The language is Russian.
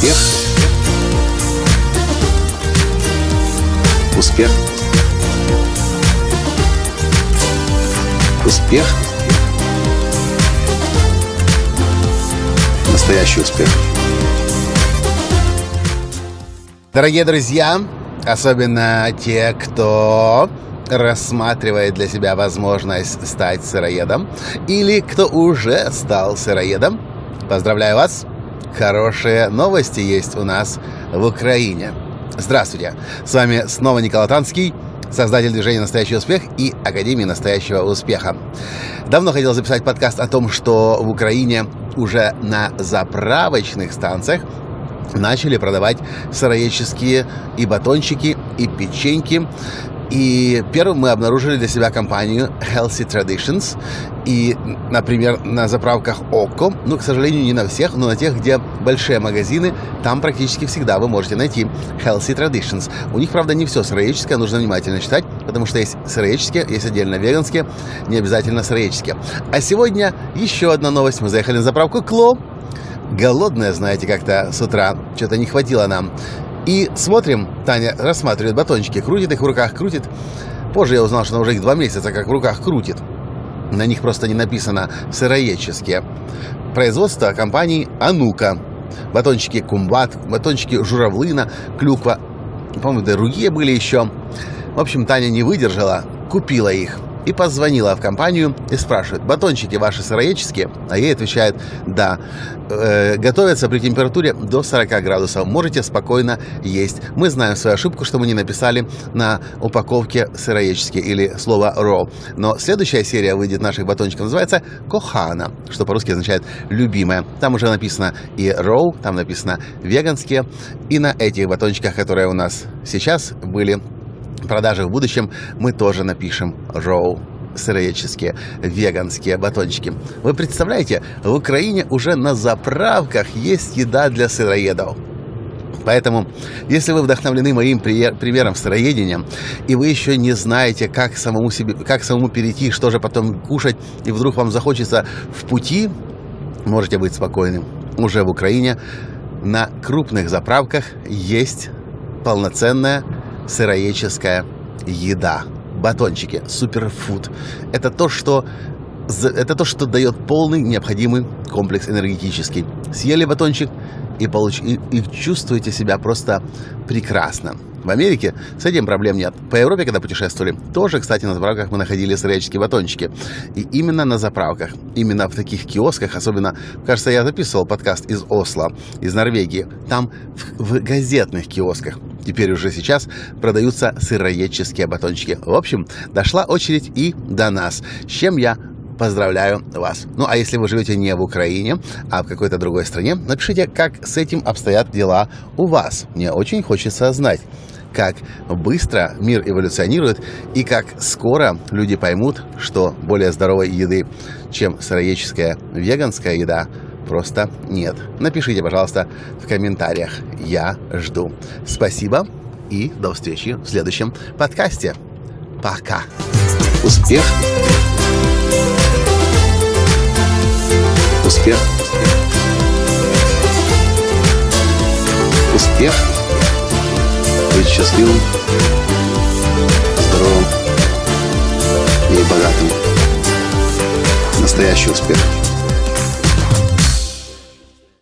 Успех. Успех. Успех. Настоящий успех. Дорогие друзья, особенно те, кто рассматривает для себя возможность стать сыроедом или кто уже стал сыроедом, поздравляю вас! Хорошие новости есть у нас в Украине. Здравствуйте! С вами снова Николай Танский, создатель движения «Настоящий успех» и Академии «Настоящего успеха». Давно хотел записать подкаст о том, что в Украине уже на заправочных станциях начали продавать сыроедческие и батончики, и печеньки. И первым мы обнаружили для себя компанию Healthy Traditions. И, например, на заправках ОКО, ну, к сожалению, не на всех, но на тех, где большие магазины, там практически всегда вы можете найти Healthy Traditions. У них, правда, не все сыроедческое, нужно внимательно читать, потому что есть сыроедческие, есть отдельно веганские, не обязательно сыроедческие. А сегодня еще одна новость. Мы заехали на заправку Кло, голодная, знаете, как-то с утра. Что-то не хватило нам. И смотрим, Таня рассматривает батончики, крутит их в руках, крутит. Позже я узнал, что она уже их два месяца как в руках крутит. На них просто не написано «сыроедческие». Производство компании «Анука». Батончики «Кумбат», батончики «Журавлына», «Клюква». По-моему, другие были еще. В общем, Таня не выдержала, купила их – и позвонила в компанию и спрашивает, батончики ваши сыроедческие? А ей отвечает, да. Э, готовятся при температуре до 40 градусов. Можете спокойно есть. Мы знаем свою ошибку, что мы не написали на упаковке сыроедческие или слово raw. Но следующая серия выйдет наших батончиков, называется кохана, что по-русски означает любимая. Там уже написано и raw, там написано веганские. И на этих батончиках, которые у нас сейчас были продажах в будущем мы тоже напишем «роу» сыроедческие, веганские батончики. Вы представляете, в Украине уже на заправках есть еда для сыроедов. Поэтому, если вы вдохновлены моим примером сыроедения, и вы еще не знаете, как самому, себе, как самому перейти, что же потом кушать, и вдруг вам захочется в пути, можете быть спокойным. Уже в Украине на крупных заправках есть полноценная сыроедческая еда. Батончики, суперфуд. Это то, что это то, что дает полный необходимый комплекс энергетический. Съели батончик и, получ... и, и чувствуете себя просто прекрасно. В Америке с этим проблем нет. По Европе, когда путешествовали, тоже, кстати, на заправках мы находили сыроедческие батончики. И именно на заправках, именно в таких киосках, особенно, кажется, я записывал подкаст из Осло, из Норвегии, там в, в газетных киосках теперь уже сейчас продаются сыроедческие батончики. В общем, дошла очередь и до нас, с чем я поздравляю вас. Ну, а если вы живете не в Украине, а в какой-то другой стране, напишите, как с этим обстоят дела у вас. Мне очень хочется знать как быстро мир эволюционирует и как скоро люди поймут, что более здоровой еды, чем сыроедческая веганская еда, просто нет. Напишите, пожалуйста, в комментариях. Я жду. Спасибо и до встречи в следующем подкасте. Пока. Успех. Успех. Успех. Быть счастливым, здоровым и богатым. Настоящий успех.